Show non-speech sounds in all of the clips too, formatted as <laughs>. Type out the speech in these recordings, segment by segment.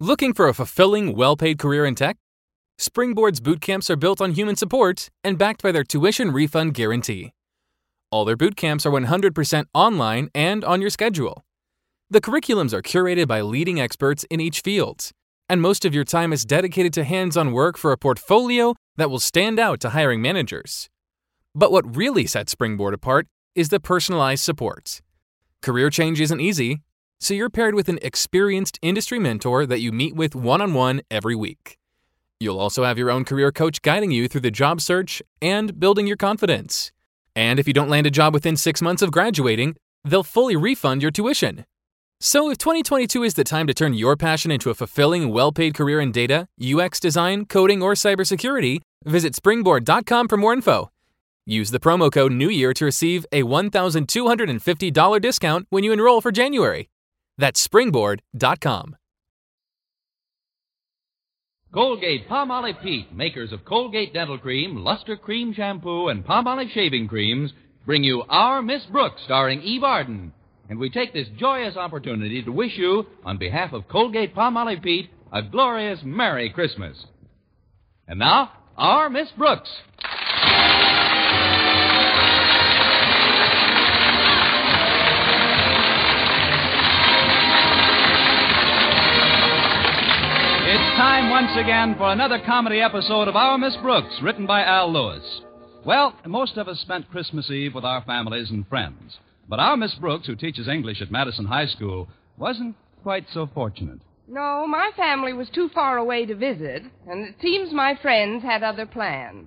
Looking for a fulfilling, well paid career in tech? Springboard's boot camps are built on human support and backed by their tuition refund guarantee. All their boot camps are 100% online and on your schedule. The curriculums are curated by leading experts in each field, and most of your time is dedicated to hands on work for a portfolio that will stand out to hiring managers. But what really sets Springboard apart is the personalized support. Career change isn't easy, so you're paired with an experienced industry mentor that you meet with one on one every week. You'll also have your own career coach guiding you through the job search and building your confidence. And if you don't land a job within six months of graduating, they'll fully refund your tuition. So, if 2022 is the time to turn your passion into a fulfilling, well paid career in data, UX design, coding, or cybersecurity, visit springboard.com for more info. Use the promo code New Year to receive a $1,250 discount when you enroll for January. That's springboard.com. Colgate Palmolive Peet, makers of Colgate Dental Cream, Lustre Creme Shampoo, and Palmolive Shaving Creams, bring you Our Miss Brooks, starring Eve Arden. And we take this joyous opportunity to wish you, on behalf of Colgate Palmolive Peet, a glorious Merry Christmas. And now, Our Miss Brooks. Time once again for another comedy episode of Our Miss Brooks, written by Al Lewis. Well, most of us spent Christmas Eve with our families and friends. But our Miss Brooks, who teaches English at Madison High School, wasn't quite so fortunate. No, my family was too far away to visit, and it seems my friends had other plans.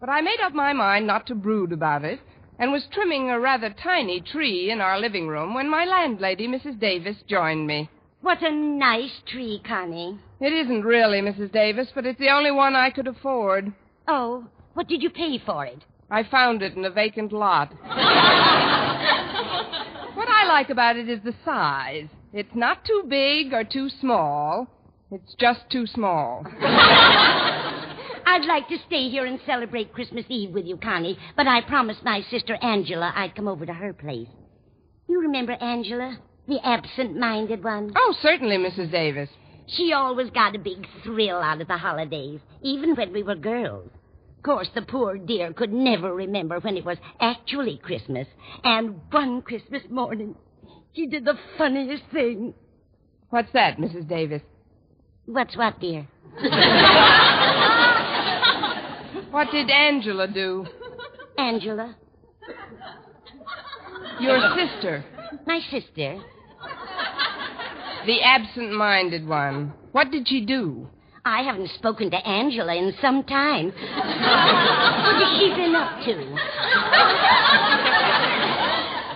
But I made up my mind not to brood about it, and was trimming a rather tiny tree in our living room when my landlady, Mrs. Davis, joined me. What a nice tree, Connie. It isn't really, Mrs. Davis, but it's the only one I could afford. Oh, what did you pay for it? I found it in a vacant lot. <laughs> what I like about it is the size. It's not too big or too small. It's just too small. <laughs> I'd like to stay here and celebrate Christmas Eve with you, Connie, but I promised my sister Angela I'd come over to her place. You remember Angela? The absent minded one? Oh, certainly, Mrs. Davis. She always got a big thrill out of the holidays, even when we were girls. Of course, the poor dear could never remember when it was actually Christmas. And one Christmas morning, she did the funniest thing. What's that, Mrs. Davis? What's what, dear? <laughs> what did Angela do? Angela? Your sister. My sister. The absent minded one. What did she do? I haven't spoken to Angela in some time. what has she been up to?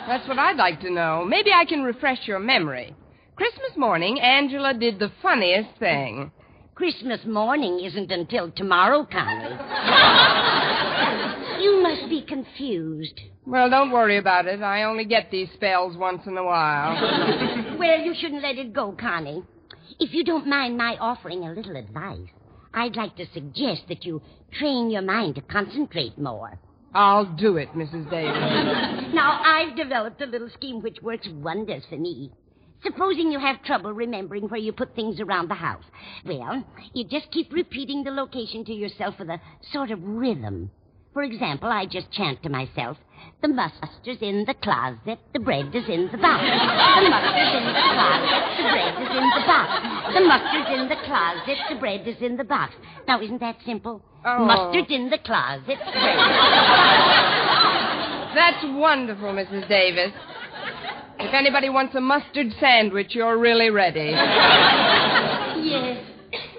That's what I'd like to know. Maybe I can refresh your memory. Christmas morning, Angela did the funniest thing. Christmas morning isn't until tomorrow, Connie. <laughs> you must be confused. Well, don't worry about it. I only get these spells once in a while. <laughs> well, you shouldn't let it go, Connie. If you don't mind my offering a little advice, I'd like to suggest that you train your mind to concentrate more. I'll do it, Mrs. Davis. <laughs> now, I've developed a little scheme which works wonders for me. Supposing you have trouble remembering where you put things around the house. Well, you just keep repeating the location to yourself with a sort of rhythm. For example, I just chant to myself, the mustard's in the closet, the bread is in the box. The mustard's in the closet, the bread is in the box. The mustard's in the closet, the bread is in the box. Now, isn't that simple? Oh. Mustard's in the closet, bread That's wonderful, Mrs. Davis. If anybody wants a mustard sandwich, you're really ready. yes.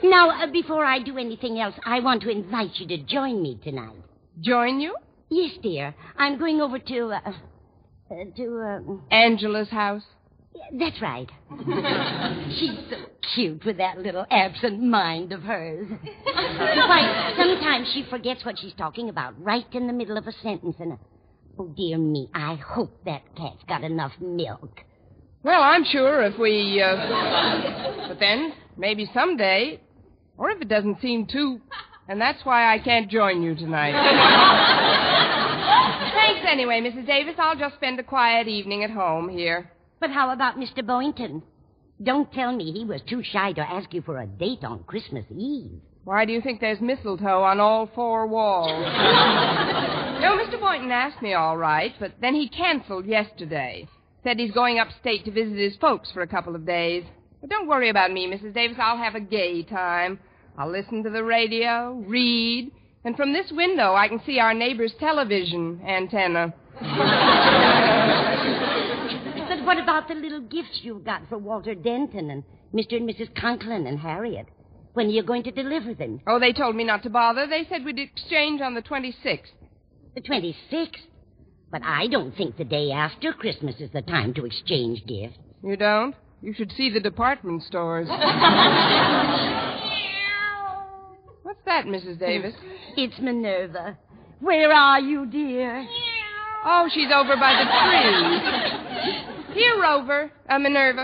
Now, uh, before I do anything else, I want to invite you to join me tonight. Join you? Yes, dear. I'm going over to, uh, uh, to, uh... Angela's house? That's right. <laughs> She's so cute with that little absent mind of hers. Why, sometimes she forgets what she's talking about right in the middle of a sentence and, uh, oh, dear me, I hope that cat's got enough milk. Well, I'm sure if we, uh... <laughs> But then, maybe someday, or if it doesn't seem too and that's why I can't join you tonight. <laughs> Thanks anyway, Mrs. Davis. I'll just spend a quiet evening at home here. But how about Mr. Boynton? Don't tell me he was too shy to ask you for a date on Christmas Eve. Why do you think there's mistletoe on all four walls? <laughs> no, Mr. Boynton asked me all right, but then he canceled yesterday. Said he's going upstate to visit his folks for a couple of days. But don't worry about me, Mrs. Davis. I'll have a gay time. I'll listen to the radio, read, and from this window I can see our neighbor's television antenna. <laughs> But what about the little gifts you've got for Walter Denton and Mr. and Mrs. Conklin and Harriet? When are you going to deliver them? Oh, they told me not to bother. They said we'd exchange on the 26th. The 26th? But I don't think the day after Christmas is the time to exchange gifts. You don't? You should see the department stores. <laughs> What's that, Mrs. Davis? It's Minerva. Where are you, dear? Oh, she's over by the tree. Here, Rover. Uh, Minerva.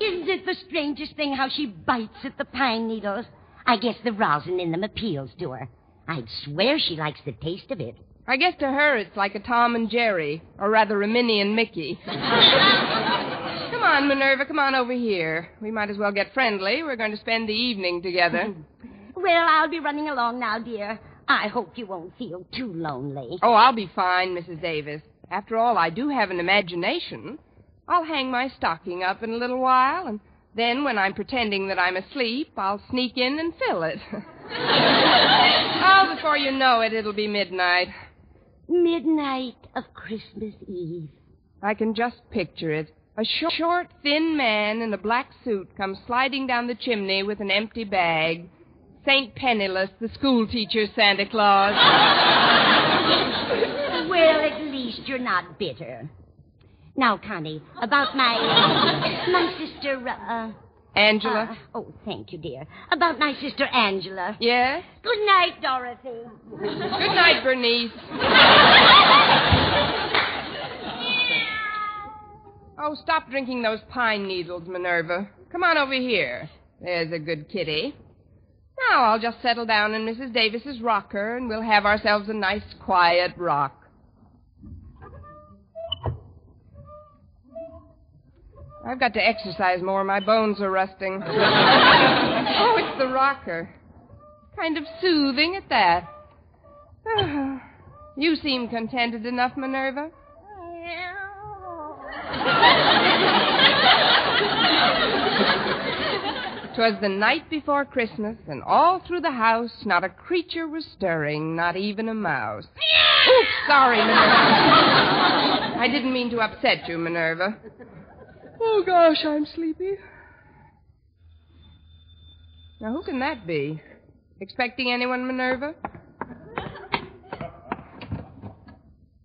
Isn't it the strangest thing how she bites at the pine needles? I guess the rosin in them appeals to her. I'd swear she likes the taste of it. I guess to her it's like a Tom and Jerry, or rather a Minnie and Mickey. On, Minerva, come on over here. We might as well get friendly. We're going to spend the evening together. <laughs> Well, I'll be running along now, dear. I hope you won't feel too lonely. Oh, I'll be fine, Mrs. Davis. After all, I do have an imagination. I'll hang my stocking up in a little while, and then when I'm pretending that I'm asleep, I'll sneak in and fill it. <laughs> oh, before you know it, it'll be midnight. Midnight of Christmas Eve. I can just picture it. A short, short, thin man in a black suit comes sliding down the chimney with an empty bag. Saint Penniless, the schoolteacher Santa Claus. <laughs> well, at least you're not bitter. Now, Connie, about my my sister. Uh, Angela. Uh, oh, thank you, dear. About my sister Angela. Yes? Good night, Dorothy. Good night, Bernice. <laughs> oh, stop drinking those pine needles, Minerva. Come on over here. There's a good kitty. Now I'll just settle down in Mrs. Davis's rocker, and we'll have ourselves a nice, quiet rock. I've got to exercise more. My bones are rusting. <laughs> oh, it's the rocker. Kind of soothing at that. <sighs> you seem contented enough, Minerva. Twas the night before Christmas, and all through the house not a creature was stirring, not even a mouse. <laughs> Oops, sorry, Minerva. I didn't mean to upset you, Minerva. Oh, gosh, I'm sleepy. Now, who can that be? Expecting anyone, Minerva?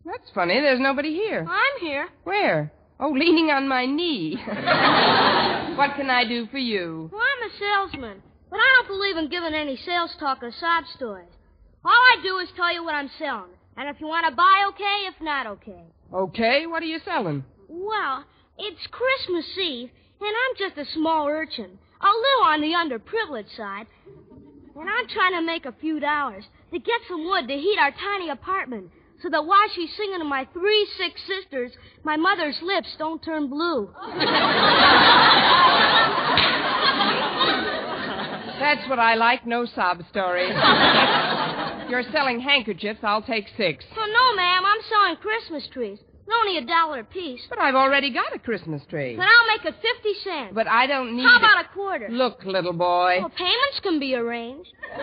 That's funny. There's nobody here. I'm here. Where? Oh, leaning on my knee. <laughs> what can I do for you? Well, I'm a salesman, but I don't believe in giving any sales talk or sob stories. All I do is tell you what I'm selling. And if you want to buy, okay. If not, okay. Okay, what are you selling? Well, it's Christmas Eve, and I'm just a small urchin, a little on the underprivileged side. And I'm trying to make a few dollars to get some wood to heat our tiny apartment so that while she's singing to my three sick sisters, my mother's lips don't turn blue. That's what I like, no sob stories. You're selling handkerchiefs, I'll take six. Oh, no, ma'am, I'm selling Christmas trees. They're only a dollar apiece. But I've already got a Christmas tree. Then I'll make it 50 cents. But I don't need How about a quarter? Look, little boy. Well, payments can be arranged. <laughs>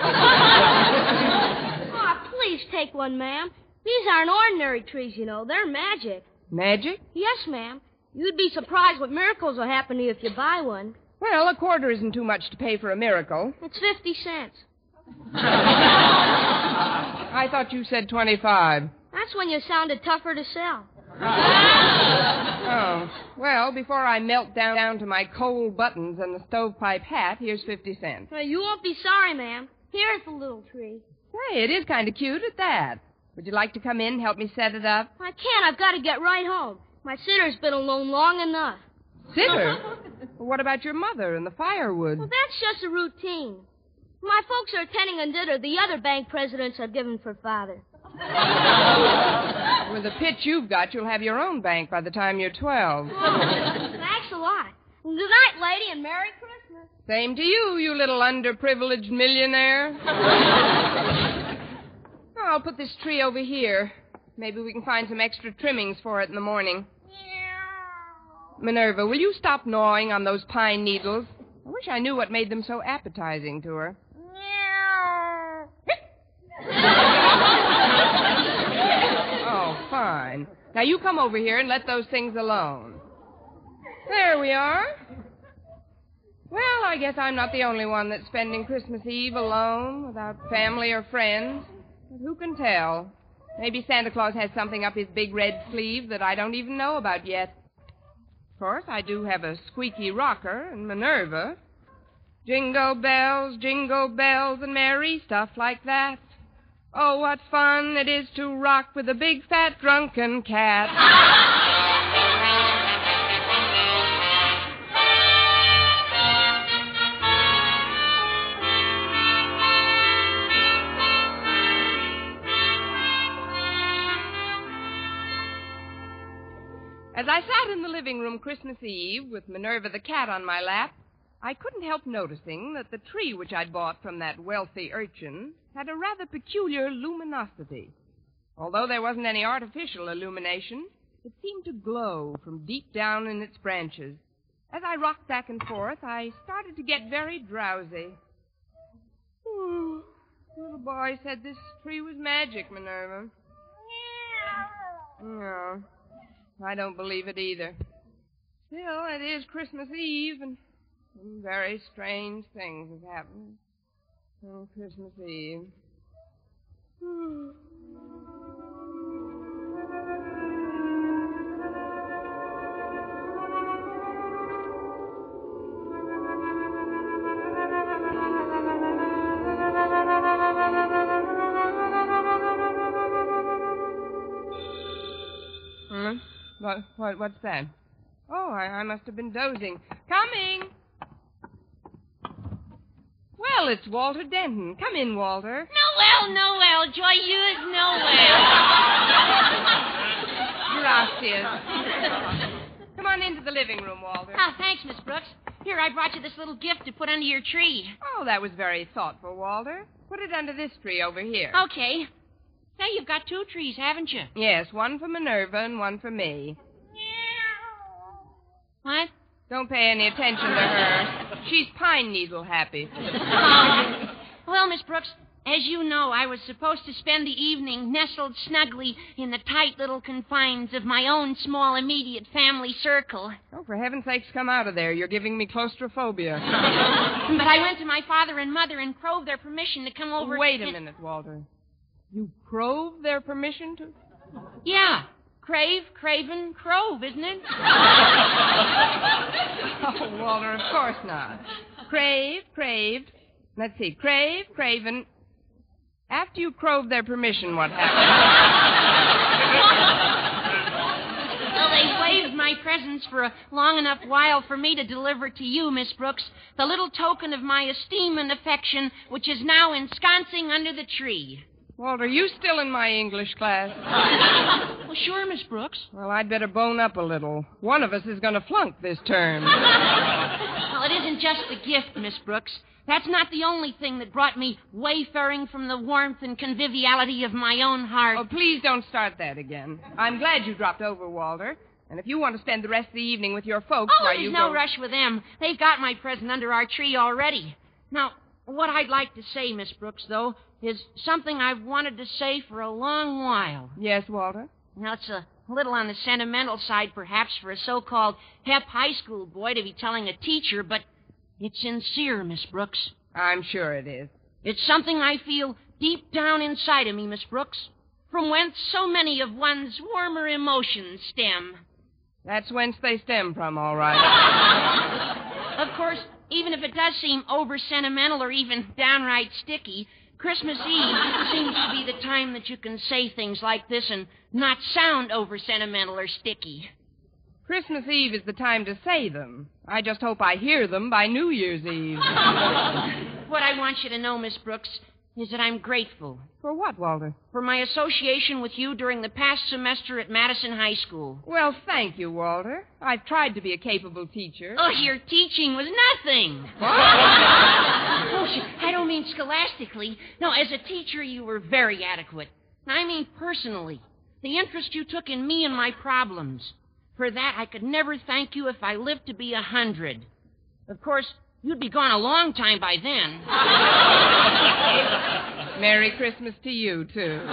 oh, please take one, ma'am. These aren't ordinary trees, you know. They're magic. Magic? Yes, ma'am. You'd be surprised what miracles will happen to you if you buy one. Well, a quarter isn't too much to pay for a miracle. It's 50 cents. <laughs> I thought you said 25. That's when you sounded tougher to sell. <laughs> Oh. Well, before I melt down, down to my coal buttons and the stovepipe hat, here's 50 cents. Well, you won't be sorry, ma'am. Here's the little tree. Hey, it is kind of cute at that. Would you like to come in and help me set it up? I can't. I've got to get right home. My sitter's been alone long enough. Sitter? <laughs> well, what about your mother and the firewood? Well, that's just a routine. My folks are attending a dinner the other bank presidents have given for father. With the pitch you've got, you'll have your own bank by the time you're 12. <laughs> Thanks a lot. Good night, lady, and Merry Christmas. Same to you, you little underprivileged millionaire. <laughs> Oh, I'll put this tree over here. Maybe we can find some extra trimmings for it in the morning. Minerva, will you stop gnawing on those pine needles? I wish I knew what made them so appetizing to her. <laughs> oh, fine. Now you come over here and let those things alone. There we are. Well, I guess I'm not the only one that's spending Christmas Eve alone without family or friends. But who can tell? Maybe Santa Claus has something up his big red sleeve that I don't even know about yet. Of course, I do have a squeaky rocker and Minerva. Jingle bells, jingle bells, and merry stuff like that. Oh, what fun it is to rock with a big fat drunken cat. <laughs> As I sat in the living room Christmas Eve with Minerva the cat on my lap, I couldn't help noticing that the tree which I'd bought from that wealthy urchin had a rather peculiar luminosity. Although there wasn't any artificial illumination, it seemed to glow from deep down in its branches. As I rocked back and forth, I started to get very drowsy. Ooh, little boy said this tree was magic, Minerva. No, I don't believe it either. Still, it is Christmas Eve, and very strange things have happened on Christmas Eve. <sighs> <sighs> <sighs> What, what, what's that? Oh, I, I must have been dozing. Coming! Well, it's Walter Denton. Come in, Walter. Noel, Noel, joyeux Noel. Gracias. Come on into the living room, Walter. Ah, thanks, Miss Brooks. Here, I brought you this little gift to put under your tree. Oh, that was very thoughtful, Walter. Put it under this tree over here. Okay. Say, you've got two trees, haven't you? Yes, one for Minerva and one for me. What? Don't pay any attention to her. She's pine needle happy. Oh. Well, Miss Brooks, as you know, I was supposed to spend the evening nestled snugly in the tight little confines of my own small immediate family circle. Oh, for heaven's sakes, come out of there. You're giving me claustrophobia. <laughs> But I went to my father and mother and crowed their permission to come over. Wait a and- minute, Walter. You crove their permission to? Yeah. Crave, Craven, Crove, isn't it? <laughs> Oh, Walter, of course not. Crave, craved. Let's see. Crave, craven. After you crove their permission, what happened? <laughs> Well, they waived my presence for a long enough while for me to deliver to you, Miss Brooks, the little token of my esteem and affection, which is now ensconcing under the tree. Walter, you still in my English class? <laughs> Well, sure, Miss Brooks. Well, I'd better bone up a little. One of us is going to flunk this term. <laughs> Well, it isn't just the gift, Miss Brooks. That's not the only thing that brought me wayfaring from the warmth and conviviality of my own heart. Oh, please don't start that again. I'm glad you dropped over, Walter. And if you want to spend the rest of the evening with your folks, Oh, why there's you no go... rush with them. They've got my present under our tree already. Now, what I'd like to say, Miss Brooks, though, is something I've wanted to say for a long while. Yes, Walter? Now, it's a little on the sentimental side, perhaps, for a so-called hep high school boy to be telling a teacher, but it's sincere, Miss Brooks. I'm sure it is. It's something I feel deep down inside of me, Miss Brooks, from whence so many of one's warmer emotions stem. That's whence they stem from, all right. <laughs> Of course, even if it does seem over sentimental or even downright sticky, Christmas Eve seems to be the time that you can say things like this and not sound over sentimental or sticky. Christmas Eve is the time to say them. I just hope I hear them by New Year's Eve. <laughs> What I want you to know, Miss Brooks, is that I'm grateful For what, Walter? for my association with you during the past semester at Madison High School. Well, thank you, Walter. I've tried to be a capable teacher. Oh, your teaching was nothing. <laughs> oh, sh- I don't mean scholastically. No, as a teacher, you were very adequate. I mean personally. The interest you took in me and my problems. For that, I could never thank you if I lived to be a hundred. Of course, you'd be gone a long time by then. <laughs> Merry Christmas to you, too. <laughs>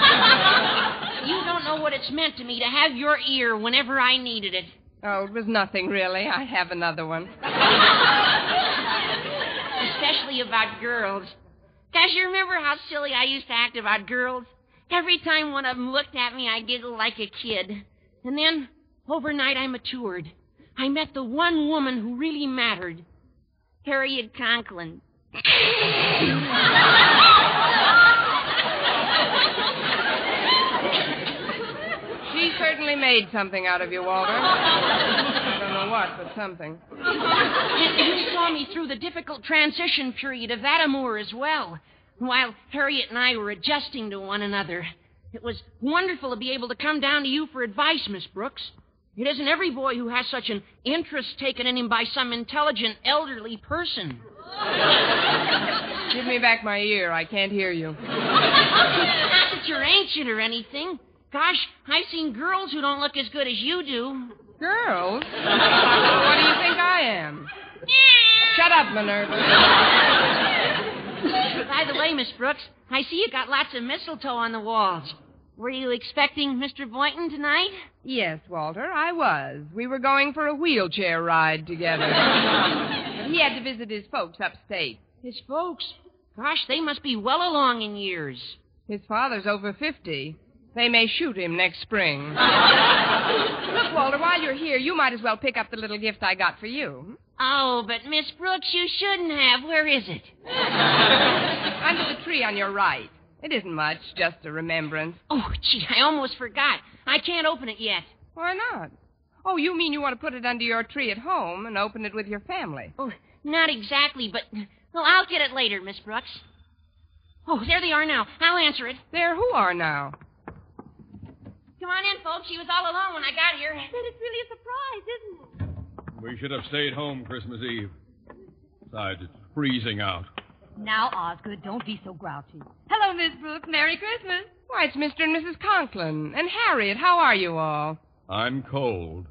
You don't know what it's meant to me to have your ear whenever I needed it. Oh, it was nothing, really. I have another one. <laughs> especially about girls. Gosh, you remember how silly I used to act about girls? Every time one of them looked at me, I giggled like a kid. And then, overnight, I matured. I met the one woman who really mattered Harriet Conklin. She certainly made something out of you, Walter. I don't know what, but something. You saw me through the difficult transition period of that amour as well, while Harriet and I were adjusting to one another. It was wonderful to be able to come down to you for advice, Miss Brooks. It isn't every boy who has such an interest taken in him by some intelligent elderly person. Give me back my ear. I can't hear you. Not that you're ancient or anything. Gosh, I've seen girls who don't look as good as you do. Girls? what do you think I am? Shut up, Minerva. By the way, Miss Brooks, I see you got lots of mistletoe on the walls. Were you expecting Mr. Boynton tonight? Yes, Walter, I was. We were going for a wheelchair ride together. but <laughs> he had to visit his folks upstate. His folks? Gosh, they must be well along in years. His father's over 50. They may shoot him next spring. <laughs> Look, Walter, while you're here, you might as well pick up the little gift I got for you. Oh, but Miss Brooks, you shouldn't have. Where is it? Under the tree on your right. It isn't much, just a remembrance. Oh, gee, I almost forgot. I can't open it yet. Why not? Oh, you mean you want to put it under your tree at home and open it with your family? Oh, not exactly, but well, I'll get it later, Miss Brooks. Oh, there they are now. I'll answer it. There, who are now? Come on in, folks. She was all alone when I got here. But it's really a surprise, isn't it? We should have stayed home Christmas Eve. Besides, it's freezing out. Now, Osgood, don't be so grouchy. Hello, Miss Brooks. Merry Christmas. Why, it's Mr. and Mrs. Conklin. And Harriet, how are you all? I'm cold.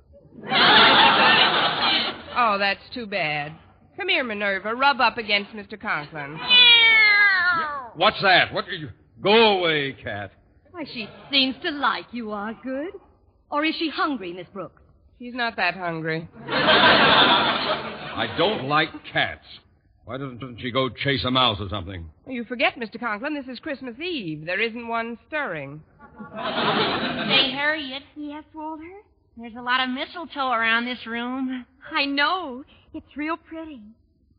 Oh, that's too bad. Come here, Minerva. Rub up against Mr. Conklin. What's that? What did you. Go away, cat. Why, she seems to like you, Osgood. Or is she hungry, Miss Brooks? She's not that hungry. I don't like cats. Why doesn't she go chase a mouse or something? You forget, Mr. Conklin, this is Christmas Eve. There isn't one stirring. <laughs> Hey, Harriet, Yes, Walter? there's a lot of mistletoe around this room. I know. It's real pretty.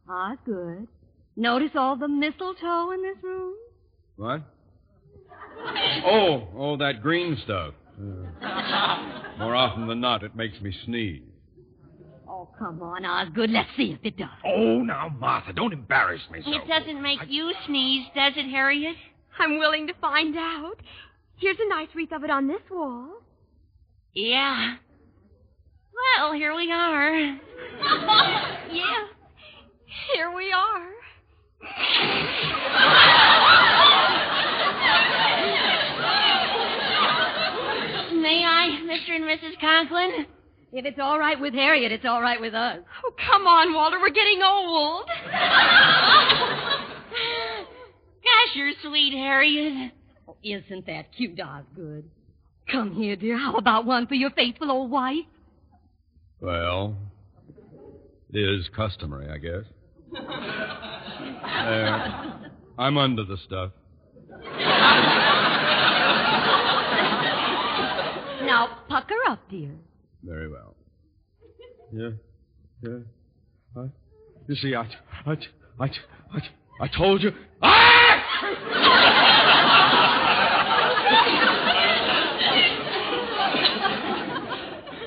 Ah, good. Notice all the mistletoe in this room? What? Oh, oh, that green stuff. Uh, more often than not, it makes me sneeze. Oh, come on, Osgood. Let's see if it does. Oh, now, Martha, don't embarrass me so. It doesn't make you sneeze, does it, Harriet? I'm willing to find out. Here's a nice wreath of it on this wall. Yeah. Well, here we are. <laughs> yeah. Here we are. May I, Mr. and Mrs. Conklin? If it's all right with Harriet, it's all right with us. Oh, come on, Walter. We're getting old. Gosh, you're sweet, Harriet. Oh, isn't that cute, Osgood? Come here, dear. How about one for your faithful old wife? Well, it is customary, I guess. There. I'm under the stuff. Now, pucker up, dear. Very well. Yeah, yeah. I, you see, I, I, I, I, I told you. Ah!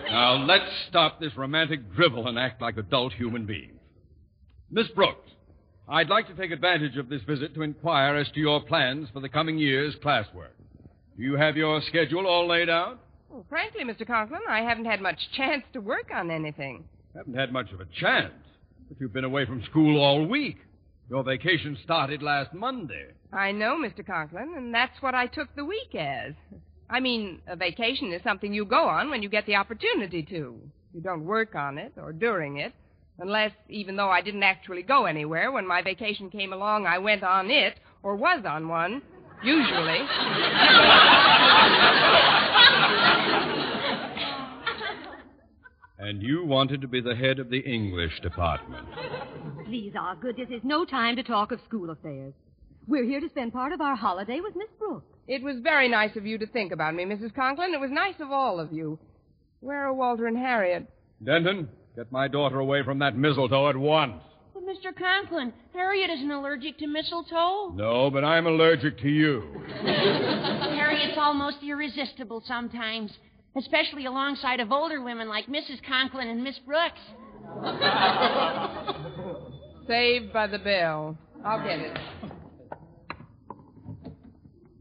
now let's stop this romantic drivel and act like adult human beings. Miss Brooks, I'd like to take advantage of this visit to inquire as to your plans for the coming year's classwork. Do you have your schedule all laid out? Well, frankly, Mr. Conklin, I haven't had much <laughs> chance to work on anything. Haven't had much of a chance. But you've been away from school all week. Your vacation started last Monday. I know, Mr. Conklin, and that's what I took the week as. I mean, a vacation is something you go on when you get the opportunity to. You don't work on it or during it, unless, even though I didn't actually go anywhere, when my vacation came along, I went on it or was on one, usually. And you wanted to be the head of the English department. Please, Osgood, this is no time to talk of school affairs. We're here to spend part of our holiday with Miss Brooks. It was very nice of you to think about me, Mrs. Conklin. It was nice of all of you. Where are Walter and Harriet? Denton, get my daughter away from that mistletoe at once. But, Mr. Conklin, Harriet isn't allergic to mistletoe. No, but I'm allergic to you. <laughs> Harriet's almost irresistible sometimes, especially alongside of older women like Mrs. Conklin and Miss Brooks. <laughs> Saved by the bell. I'll get it.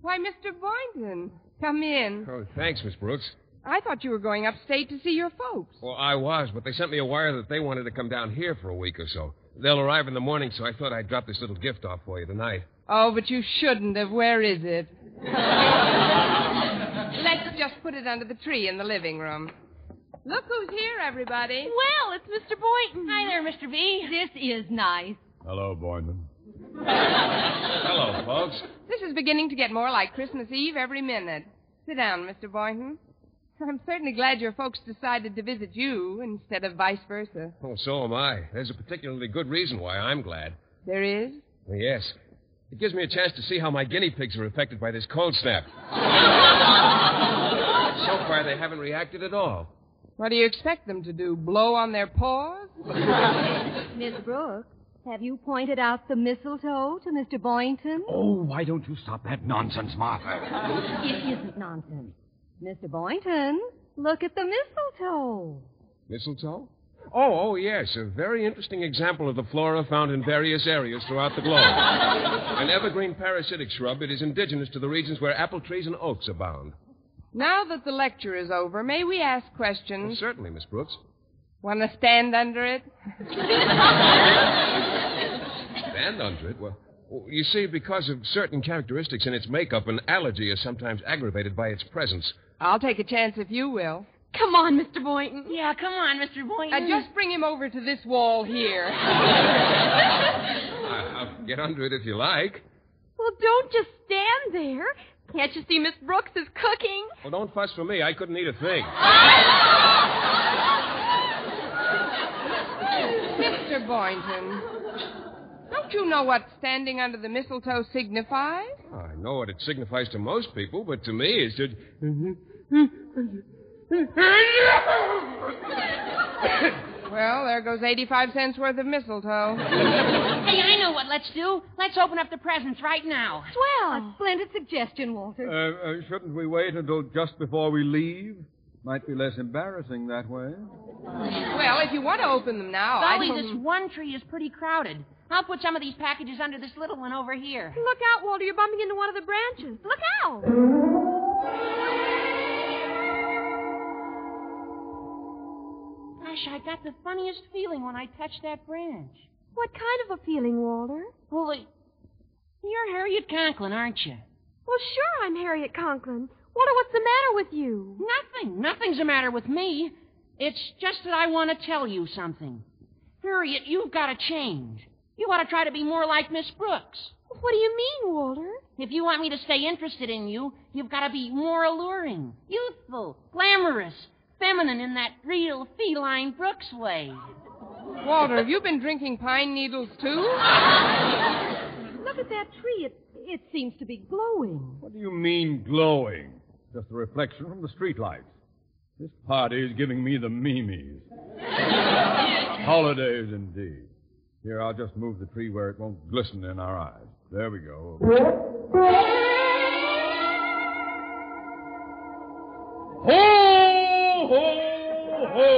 Why, Mr. Boynton, come in. Oh, thanks, Miss Brooks. I thought you were going upstate to see your folks. Well, I was, but they sent me a wire that they wanted to come down here for a week or so. They'll arrive in the morning, so I thought I'd drop this little gift off for you tonight. Oh, but you shouldn't have. Where is it? <laughs> Let's just put it under the tree in the living room. Look who's here, everybody. Well, it's Mr. Boynton. Hi there, Mr. B. This is nice. Hello, Boynton. Hello, folks. This is beginning to get more like Christmas Eve every minute. Sit down, Mr. Boynton. <laughs> I'm certainly glad your folks decided to visit you instead of vice versa. Oh, so am I. There's a particularly good reason why I'm glad. There is? Yes. It gives me a chance to see how my guinea pigs are affected by this cold snap. <laughs> so far, they haven't reacted at all. What do you expect them to do? Blow on their paws? <laughs> Miss Brooks, have you pointed out the mistletoe to Mr. Boynton? Oh, why don't you stop that nonsense, Martha? It isn't nonsense. Mr. Boynton, look at the mistletoe. Mistletoe? Oh, oh, yes. A very interesting example of the flora found in various areas throughout the globe. <laughs> An evergreen parasitic shrub, it is indigenous to the regions where apple trees and oaks abound. Now that the lecture is over, may we ask Well, questions? certainly, Miss Brooks. Want to stand under it? <laughs> Stand under it. Well, well, you see, because of certain characteristics in its makeup, an allergy is sometimes aggravated by its presence. I'll take a chance if you will. Come on, Mr. Boynton. Yeah, come on, Mr. Boynton. Uh, Boynton. just bring him over to this wall here. <laughs> I'll get under it if you like. Well, don't just stand there. Can't you see Miss Brooks is cooking? Well, don't fuss for me. I couldn't eat a thing. <laughs> Mr. Boynton, don't you know what standing under the mistletoe signifies? I know what it signifies to most people, but to me, it's just. Well, there goes 85 cents worth of mistletoe. Hey, I know what let's do. Let's open up the presents right now. Swell. A splendid suggestion, Walter. Uh, uh, shouldn't we wait until just before we leave? Might be less embarrassing that way. Well, if you want to open them now, I don't... this one tree is pretty crowded. I'll put some of these packages under this little one over here. Look out, Walter. You're bumping into one of the branches. Look out. Gosh, I got the funniest feeling when I touched that branch. What kind of a feeling, Walter? Well, uh, you're Harriet Conklin, aren't you? Well, sure, I'm Harriet Conklin. Walter, what's the matter with you? Nothing. Nothing's the matter with me. It's just that I want to tell you something. Harriet, you've got to change. You ought to try to be more like Miss Brooks. What do you mean, Walter? If you want me to stay interested in you, you've got to be more alluring, youthful, glamorous, feminine in that real feline Brooks way. Walter, have you been drinking pine needles, too? <laughs> Look at that tree. It, it seems to be glowing. What do you mean glowing? Just a reflection from the streetlights. This party is giving me the memes. <laughs> Holidays indeed. Here, I'll just move the tree where it won't glisten in our eyes. There we go. Ho, ho, ho!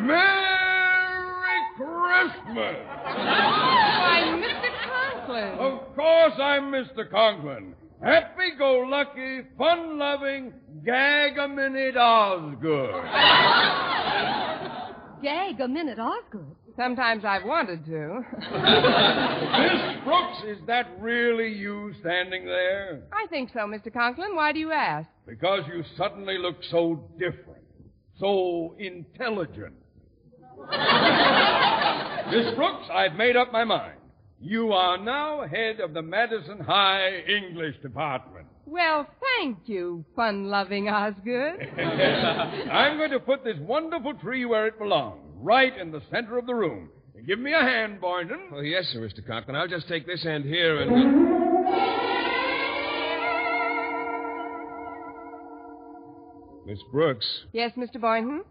Merry Christmas! Christmas! Why, Mr. Conklin. Of course I'm Mr. Conklin. Happy-go-lucky, fun-loving, gag-a-minute Osgood. <laughs> Gag a minute, Osgood. Sometimes I've wanted to. <laughs> <laughs> Miss Brooks, is that really you standing there? I think so, Mr. Conklin. Why do you ask? Because you suddenly look so different, so intelligent. <laughs> Miss Brooks, I've made up my mind. You are now head of the Madison High English Department. Well, thank you, fun-loving Osgood. <laughs> I'm going to put this wonderful tree where it belongs, right in the center of the room. Give me a hand, Boynton. Oh, yes, sir, Mr. Conklin. I'll just take this end here and. Miss Brooks, Yes, Mr. Boynton?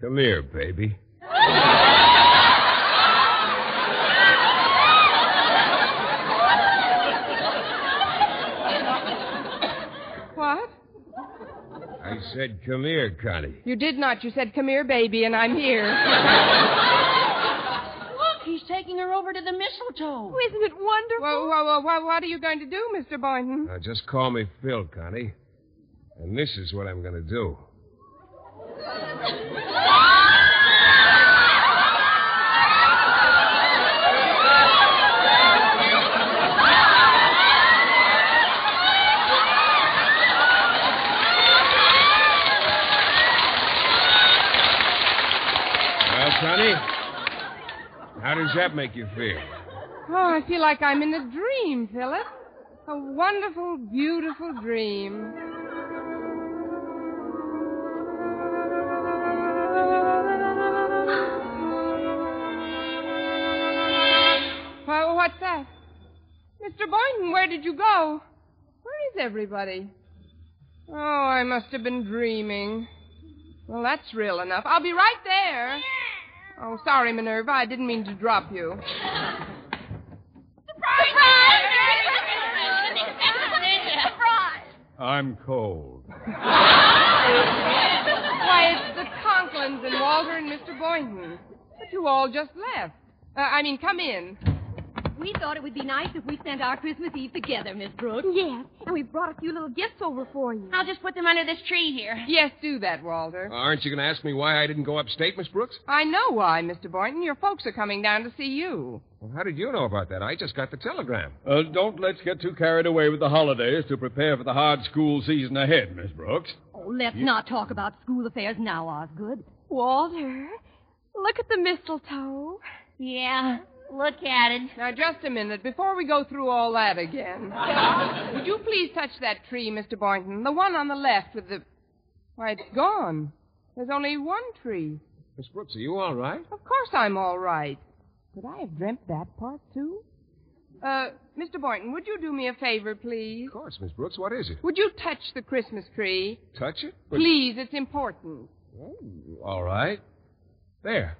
come here, baby. <laughs> What? I said, come here, Connie. You did not. You said, come here, baby, and I'm here. Look, he's taking her over to the mistletoe. Oh, Isn't it wonderful? Well, well, well, what, what are you going to do, Mr. Boynton? Now, just call me Phil, Connie. And this is what I'm going to do. Does that make you feel? Oh, I feel like I'm in a dream, Philip. A wonderful, beautiful dream. <gasps> Well, what's that? Mr. Boynton, where did you go? Where is everybody? Oh, I must have been dreaming. Well, that's real enough. I'll be right there. Oh, sorry, Minerva. I didn't mean to drop you. Surprise! <laughs> Surprise. I'm cold. <laughs> Why, it's the Conklins and Walter and Mr. Boynton. But you all just left. Uh, I mean, come in. We thought it would be nice if we spent our Christmas Eve together, Miss Brooks. Yes, and we've brought a few little gifts over for you. I'll just put them under this tree here. Yes, do that, Walter. Aren't you going to ask me why I didn't go upstate, Miss Brooks? I know why, Mr. Boynton. Your folks are coming down to see you. Well, how did you know about that? I just got the telegram. Uh, don't let's get too carried away with the holidays to prepare for the hard school season ahead, Miss Brooks. Oh, let's not talk about school affairs now, Osgood. Walter, look at the mistletoe. Yeah, look at it. Now, just a minute, before we go through all that again. <laughs> Would you please touch that tree, Mr. Boynton? The one on the left with the. Why, it's gone. There's only one tree. Miss Brooks, are you all right? Of course I'm all right. Could I have dreamt that part, too? Uh, Mr. Boynton, would you do me a favor, please? Of course, Miss Brooks. What is it? Would you touch the Christmas tree? Touch it? But- Please, it's important. Oh, all right. There.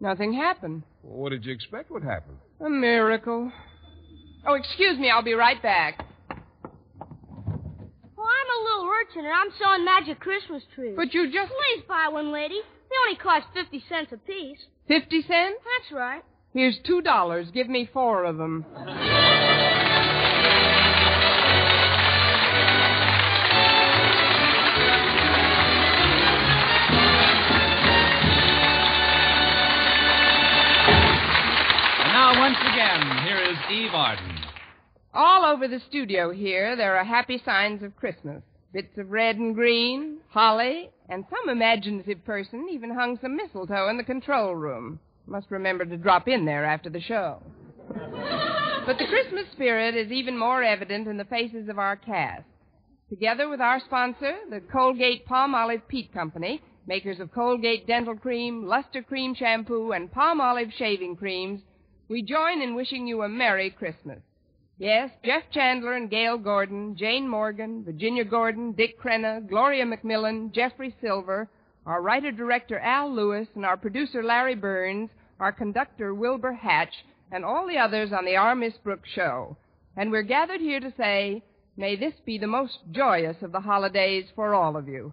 Nothing happened. What did you expect would happen? A miracle. Oh, excuse me, I'll be right back. Well, I'm a little urchin and I'm selling magic Christmas trees. But you just. Please buy one, lady. They only cost 50 cents apiece. Fifty cents? That's right. Here's two dollars. Give me four of them. Over the studio here, there are happy signs of Christmas. Bits of red and green, holly, and some imaginative person even hung some mistletoe in the control room. Must remember to drop in there after the show. <laughs> but the Christmas spirit is even more evident in the faces of our cast. Together with our sponsor, the Colgate Palmolive Peet Company, makers of Colgate Dental Cream, Lustre Creme Shampoo, and Palmolive Shaving Creams, we join in wishing you a Merry Christmas. Yes, Jeff Chandler and Gale Gordon, Jane Morgan, Virginia Gordon, Dick Crenna, Gloria McMillan, Jeffrey Silver, our writer-director Al Lewis, and our producer Larry Berns, our conductor Wilbur Hatch, and all the others on the Our Miss Brooks show. And we're gathered here to say, may this be the most joyous of the holidays for all of you.